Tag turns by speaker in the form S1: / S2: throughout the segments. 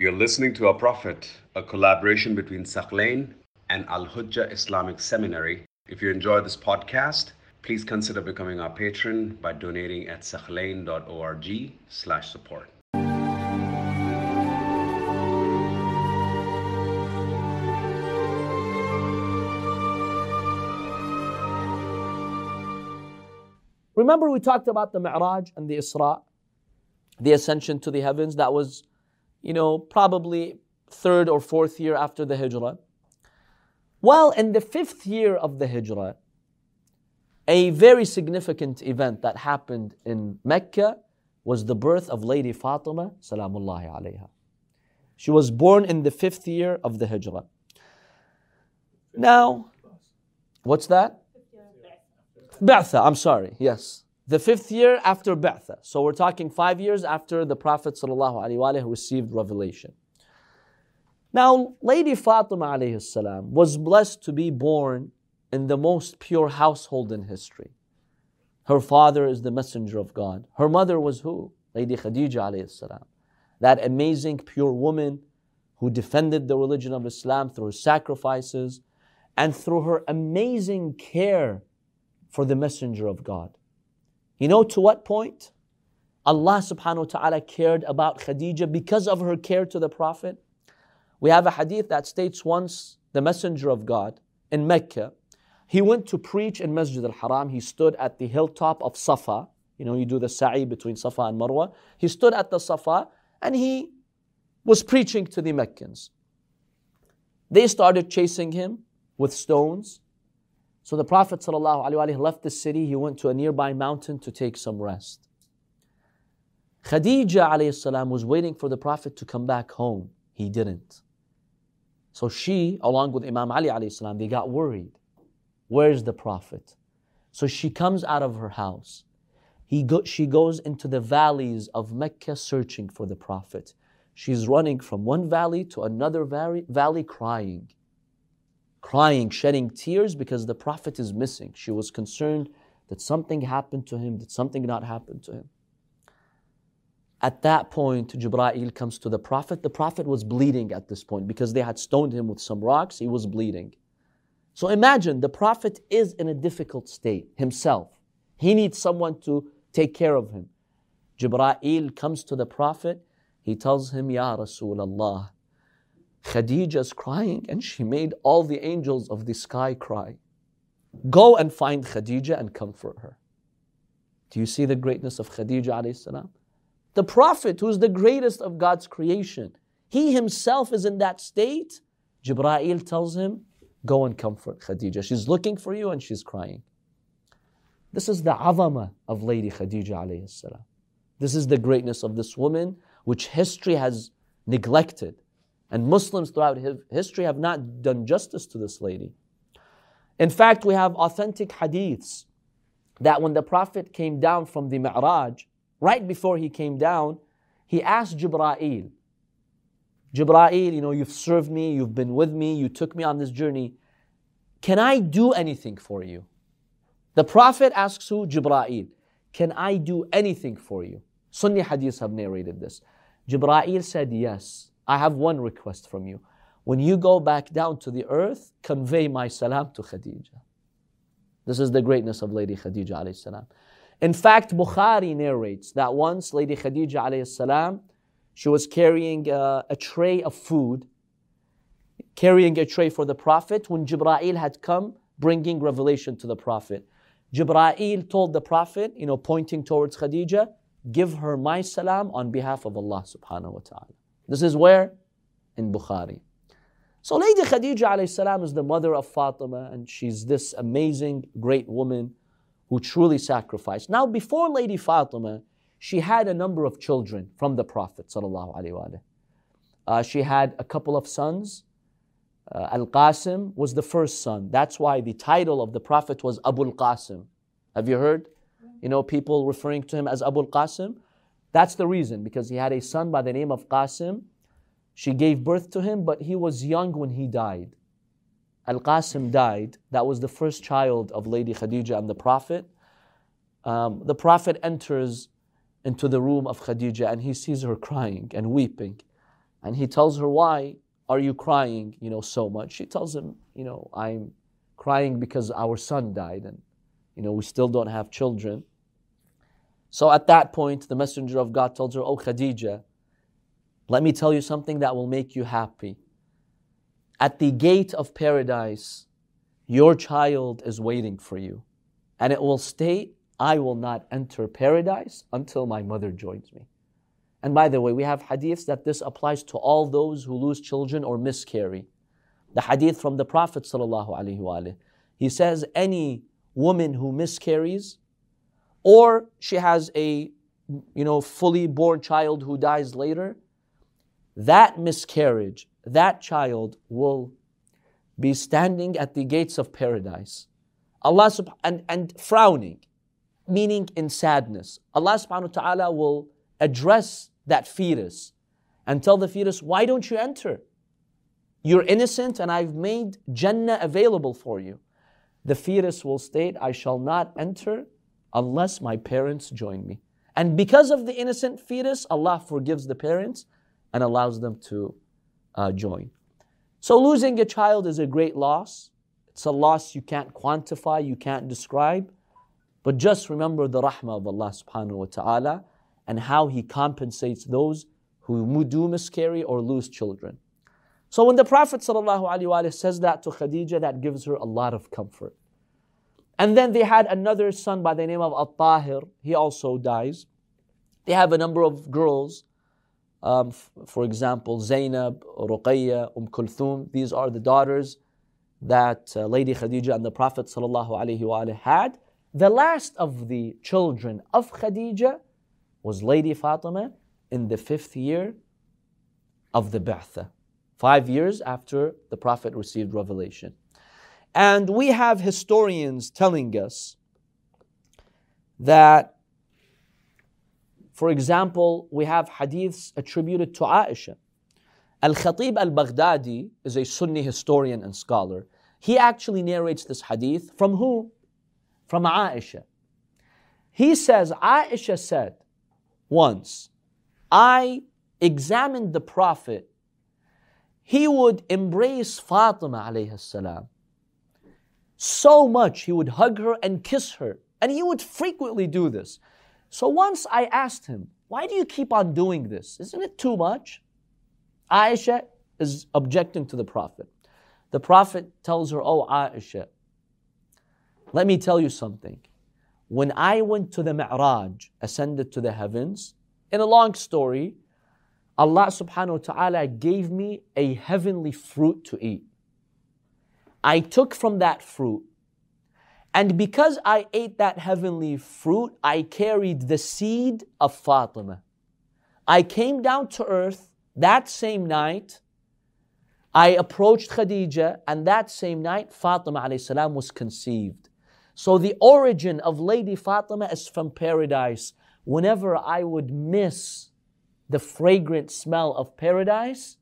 S1: You're listening to Our Prophet, a collaboration between Thaqlain and Al Hujjah Islamic Seminary. If you enjoy this podcast, please consider becoming our patron by donating at thaqlain.org slash support.
S2: Remember, we talked about the Mi'raj and the Isra, the ascension to the heavens. That was, you know, probably third or fourth year after the Hijrah. Well, in the fifth year of the Hijrah, a very significant event that happened in Mecca was the birth of Lady Fatima, salamullahi alayha. She was born in the fifth year of the Hijrah. Now, what's that? Ba'tha, I'm sorry, yes. The fifth year after Ba'tha. So we're talking five years after the Prophet received revelation. Now, Lady Fatima was blessed to be born in the most pure household in history. Her father is the messenger of God. Her mother was who? Lady Khadija alayhi That amazing pure woman who defended the religion of Islam through sacrifices and through her amazing care for the messenger of God. You know to what point? Allah subhanahu wa ta'ala cared about Khadija because of her care to the Prophet. We have a hadith that states once the messenger of God in Mecca, he went to preach in Masjid al-Haram. He stood at the hilltop of Safa. You know, you do the sa'i between Safa and Marwa. He stood at the Safa and he was preaching to the Meccans. They started chasing him with stones. So the Prophet ﷺ left the city, he went to a nearby mountain to take some rest. Khadija ﷺ was waiting for the Prophet to come back home. He didn't. So she, along with Imam Ali ﷺ, they got worried. Where's the Prophet? So she comes out of her house. He go, she goes into the valleys of Mecca searching for the Prophet. She's running from one valley to another valley, valley crying crying, shedding tears because the Prophet is missing. She was concerned that something happened to him, that something not happened to him. At that point, Jibra'il comes to the Prophet. The Prophet was bleeding at this point because they had stoned him with some rocks. He was bleeding. So imagine the Prophet is in a difficult state himself. He needs someone to take care of him. Jibra'il comes to the Prophet. He tells him, Ya Rasulullah, Khadija is crying and she made all the angels of the sky cry. Go and find Khadija and comfort her. Do you see the greatness of Khadija? The Prophet, who is the greatest of God's creation, he himself is in that state. Jibra'il tells him, Go and comfort Khadija. She's looking for you and she's crying. This is the azama of Lady Khadija. This is the greatness of this woman, which history has neglected. And Muslims throughout history have not done justice to this lady. In fact, we have authentic hadiths that when the Prophet came down from the Mi'raj, right before he came down, he asked Jibra'il, Jibra'il, you know, you've served me, you've been with me, you took me on this journey. Can I do anything for you? The Prophet asks who? Jibra'il. Can I do anything for you? Sunni hadiths have narrated this. Jibra'il said yes. I have one request from you. When you go back down to the earth, convey my salam to Khadija. This is the greatness of Lady Khadija alayhi salam. In fact, Bukhari narrates that once Lady Khadija alayhi salam, she was carrying a, a tray of food, carrying a tray for the Prophet when Jibra'il had come bringing revelation to the Prophet. Jibra'il told the Prophet, you know, pointing towards Khadija, give her my salam on behalf of Allah subhanahu wa ta'ala. This is where? In Bukhari. So Lady Khadija salam is the mother of Fatima and she's this amazing, great woman who truly sacrificed. Now before Lady Fatima, she had a number of children from the Prophet uh, she had a couple of sons. Uh, Al-Qasim was the first son. That's why the title of the Prophet was Abu al-Qasim. Have you heard? You know, people referring to him as Abu al-Qasim. That's the reason, because he had a son by the name of Qasim. She gave birth to him, but he was young when he died. Al Qasim died. That was the first child of Lady Khadija and the Prophet. Um, the Prophet enters into the room of Khadija and he sees her crying and weeping. And he tells her, Why are you crying, you know, so much? She tells him, you know, I'm crying because our son died and, you know, we still don't have children. So at that point, the messenger of God tells her, Oh Khadija, let me tell you something that will make you happy. At the gate of paradise, your child is waiting for you. And it will state, I will not enter paradise until my mother joins me. And by the way, we have hadiths that this applies to all those who lose children or miscarry. The hadith from the Prophet he says, any woman who miscarries, or she has a you know fully born child who dies later, that miscarriage, that child will be standing at the gates of paradise. Allah subhanahu and, and frowning, meaning in sadness. Allah subhanahu wa ta'ala will address that fetus and tell the fetus, Why don't you enter? You're innocent and I've made Jannah available for you. The fetus will state, I shall not enter unless my parents join me. And because of the innocent fetus, Allah forgives the parents and allows them to uh, join. So losing a child is a great loss. It's a loss you can't quantify, you can't describe. But just remember the rahmah of Allah subhanahu wa ta'ala and how He compensates those who do miscarry or lose children. So when the Prophet says that to Khadija, that gives her a lot of comfort. And then they had another son by the name of At-Tahir. He also dies. They have a number of girls. Um, f- for example, Zainab, Ruqayya, Umm Kulthum. These are the daughters that uh, Lady Khadija and the Prophet had. The last of the children of Khadija was Lady Fatima in the fifth year of the Ba'tha, five years after the Prophet received revelation. And we have historians telling us that, for example, we have hadiths attributed to Aisha. Al Khatib al Baghdadi is a Sunni historian and scholar. He actually narrates this hadith from who? From Aisha. He says, Aisha said, once, I examined the Prophet, he would embrace Fatima alayhi salam so much. He would hug her and kiss her. And he would frequently do this. So once I asked him, Why do you keep on doing this? Isn't it too much? Aisha is objecting to the Prophet. The Prophet tells her, Oh, Aisha, let me tell you something. When I went to the Mi'raj, ascended to the heavens, in a long story, Allah subhanahu wa ta'ala gave me a heavenly fruit to eat. I took from that fruit, and because I ate that heavenly fruit, I carried the seed of Fatima. I came down to earth that same night. I approached Khadija, and that same night, Fatima salam was conceived. So the origin of Lady Fatima is from paradise. Whenever I would miss the fragrant smell of paradise,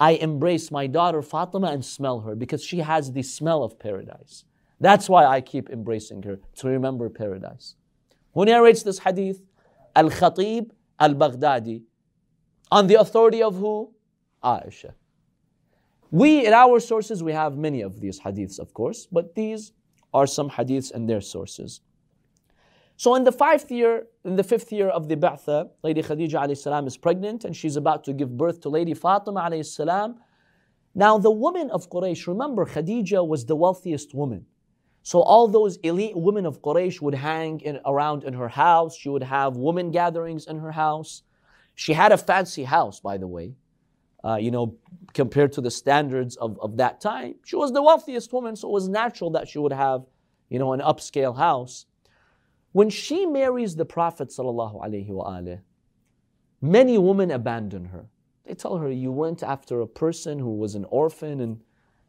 S2: I embrace my daughter Fatima and smell her because she has the smell of paradise. That's why I keep embracing her to remember paradise. Who narrates this hadith? Al Khatib Al Baghdadi. On the authority of who? Aisha. We, in our sources, we have many of these hadiths, of course, but these are some hadiths and their sources. So in the fifth year, in the fifth year of the Ba'tha, Lady Khadija salam is pregnant and she's about to give birth to Lady Fatima salam. Now the women of Quraysh, remember Khadija was the wealthiest woman. So all those elite women of Quraysh would hang in, around in her house. She would have women gatherings in her house. She had a fancy house, by the way uh, you know, compared to the standards of, of that time. She was the wealthiest woman, so it was natural that she would have, you know, an upscale house. When she marries the Prophet sallallahu many women abandon her. They tell her, you went after a person who was an orphan and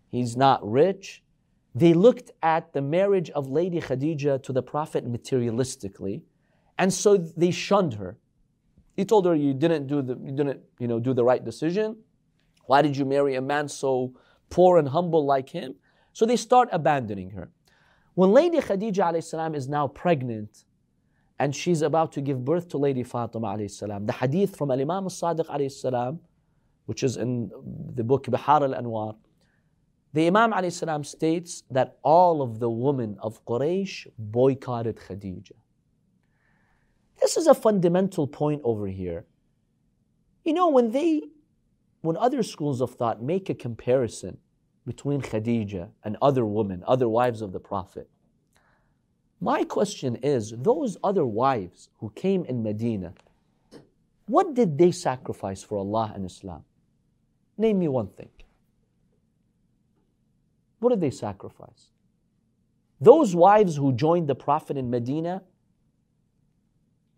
S2: he's not rich. They looked at the marriage of Lady Khadija to the Prophet materialistically, and so they shunned her. He told her you didn't do the you didn't you know do the right decision. Why did you marry a man so poor and humble like him? So they start abandoning her. When Lady Khadija salam is now pregnant and she's about to give birth to Lady Fatima salam, the hadith from Al Imam al Sadiq salam, which is in the book Bihar al-Anwar, the Imam alayhi states that all of the women of Quraysh boycotted Khadija. This is a fundamental point over here. You know, when they, when other schools of thought make a comparison between Khadija and other women, other wives of the Prophet, my question is those other wives who came in Medina, what did they sacrifice for Allah and Islam? Name me one thing. What did they sacrifice? Those wives who joined the Prophet in Medina,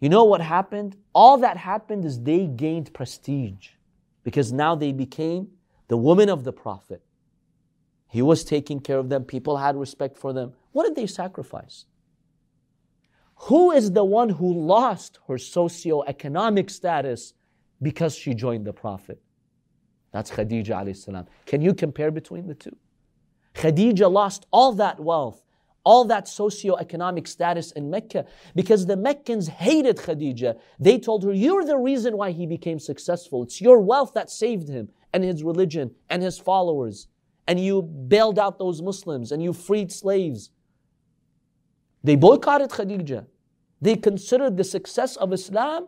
S2: you know what happened? All that happened is they gained prestige because now they became the woman of the Prophet. He was taking care of them, people had respect for them. What did they sacrifice? Who is the one who lost her socio-economic status because she joined the Prophet? That's Khadija alayhi salam. Can you compare between the two? Khadija lost all that wealth, all that socio-economic status in Mecca because the Meccans hated Khadija. They told her, You're the reason why he became successful. It's your wealth that saved him and his religion and his followers. And you bailed out those Muslims and you freed slaves. They boycotted Khadija. They considered the success of Islam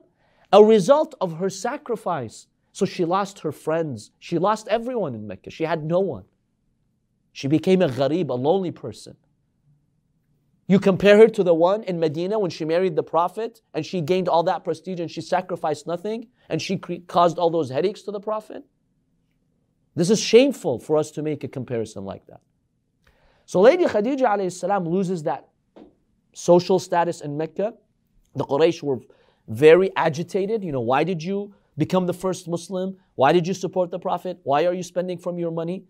S2: a result of her sacrifice. So she lost her friends. She lost everyone in Mecca. She had no one. She became a gharib, a lonely person. You compare her to the one in Medina when she married the Prophet and she gained all that prestige and she sacrificed nothing and she caused all those headaches to the Prophet. This is shameful for us to make a comparison like that. So Lady Khadija alayhi loses that social status in Mecca. The Quraysh were very agitated. You know, why did you become the first Muslim? Why did you support the Prophet? Why are you spending from your money?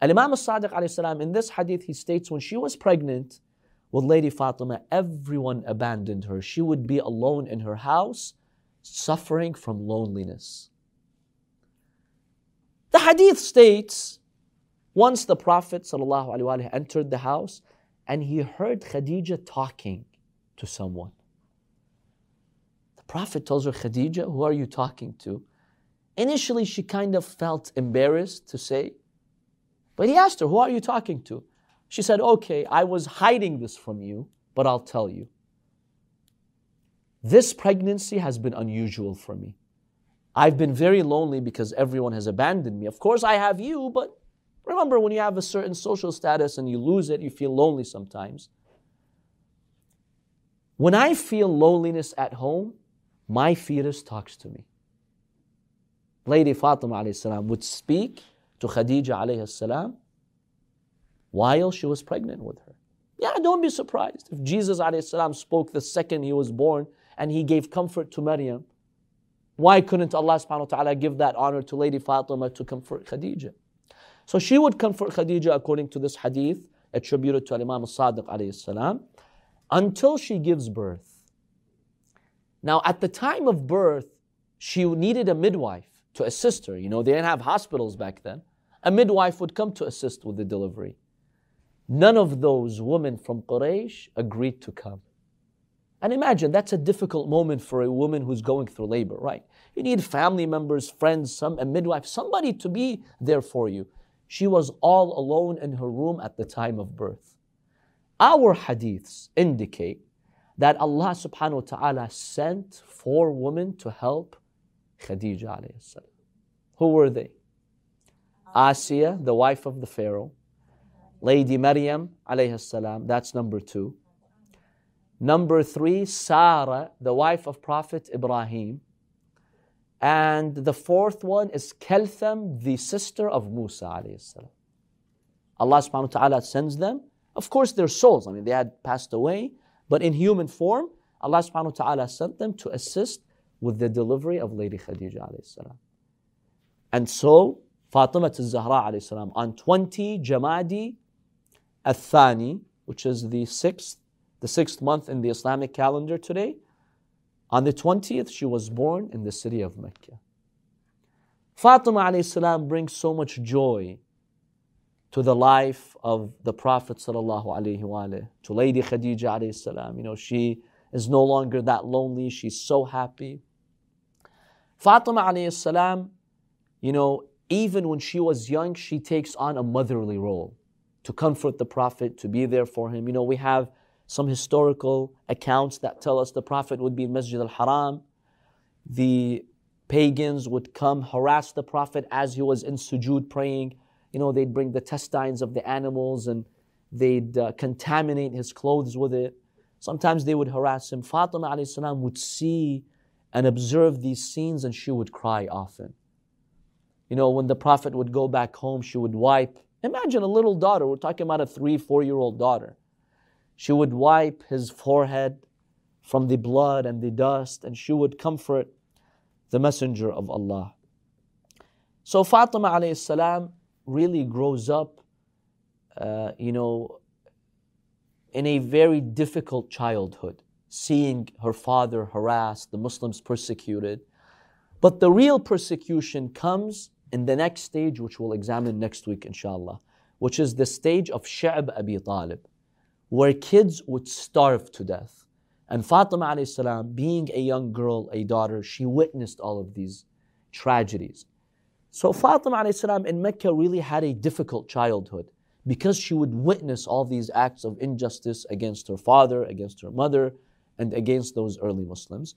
S2: Al Imam Sadiq in this hadith, he states when she was pregnant with Lady Fatima, everyone abandoned her. She would be alone in her house, suffering from loneliness. The hadith states once the Prophet ﷺ entered the house and he heard Khadija talking to someone. The Prophet tells her, Khadija, who are you talking to? Initially, she kind of felt embarrassed to say, but he asked her, Who are you talking to? She said, Okay, I was hiding this from you, but I'll tell you. This pregnancy has been unusual for me. I've been very lonely because everyone has abandoned me. Of course, I have you, but remember when you have a certain social status and you lose it, you feel lonely sometimes. When I feel loneliness at home, my fetus talks to me. Lady Fatima salam would speak to Khadija salam while she was pregnant with her. Yeah, don't be surprised if Jesus salam spoke the second he was born and he gave comfort to Maryam. Why couldn't Allah subhanahu wa ta'ala give that honor to Lady Fatima to comfort Khadija? So she would comfort Khadija according to this hadith attributed to Imam al-Sadiq alayhi salam until she gives birth. Now, at the time of birth, she needed a midwife to assist her. You know, they didn't have hospitals back then. A midwife would come to assist with the delivery. None of those women from Quraysh agreed to come. And imagine that's a difficult moment for a woman who's going through labor, right? You need family members, friends, some a midwife, somebody to be there for you. She was all alone in her room at the time of birth. Our hadiths indicate that Allah subhanahu wa ta'ala sent four women to help Khadija. Who were they? Asiya, the wife of the Pharaoh. Lady Maryam that's number two. Number three, Sarah, the wife of Prophet Ibrahim. And the fourth one is Kaltham, the sister of Musa. Allah subhanahu wa ta'ala sends them. Of course, their souls, I mean, they had passed away, but in human form, Allah subhanahu wa ta'ala sent them to assist with the delivery of Lady Khadija. And so, Fatima al-Zahra on 20 Jamadi al-Thani, which is the sixth, the sixth month in the Islamic calendar today, on the 20th, she was born in the city of Mecca. Fatima salam brings so much joy to the life of the Prophet sallallahu to Lady Khadija salam. You know, she is no longer that lonely. She's so happy. Fatima salam, you know, even when she was young, she takes on a motherly role to comfort the Prophet, to be there for him. You know, we have some historical accounts that tell us the Prophet would be in Masjid al Haram. The pagans would come harass the Prophet as he was in sujood praying. You know, they'd bring the testines of the animals and they'd uh, contaminate his clothes with it. Sometimes they would harass him. Fatima salam would see and observe these scenes and she would cry often. You know, when the Prophet would go back home, she would wipe. Imagine a little daughter, we're talking about a three, four year old daughter. She would wipe his forehead from the blood and the dust, and she would comfort the Messenger of Allah. So Fatima alayhi salam really grows up, uh, you know, in a very difficult childhood, seeing her father harassed, the Muslims persecuted. But the real persecution comes in the next stage, which we'll examine next week, inshallah, which is the stage of Sha'b Abi Talib, where kids would starve to death. And Fatima salam, being a young girl, a daughter, she witnessed all of these tragedies. So Fatima salam in Mecca really had a difficult childhood because she would witness all these acts of injustice against her father, against her mother, and against those early Muslims.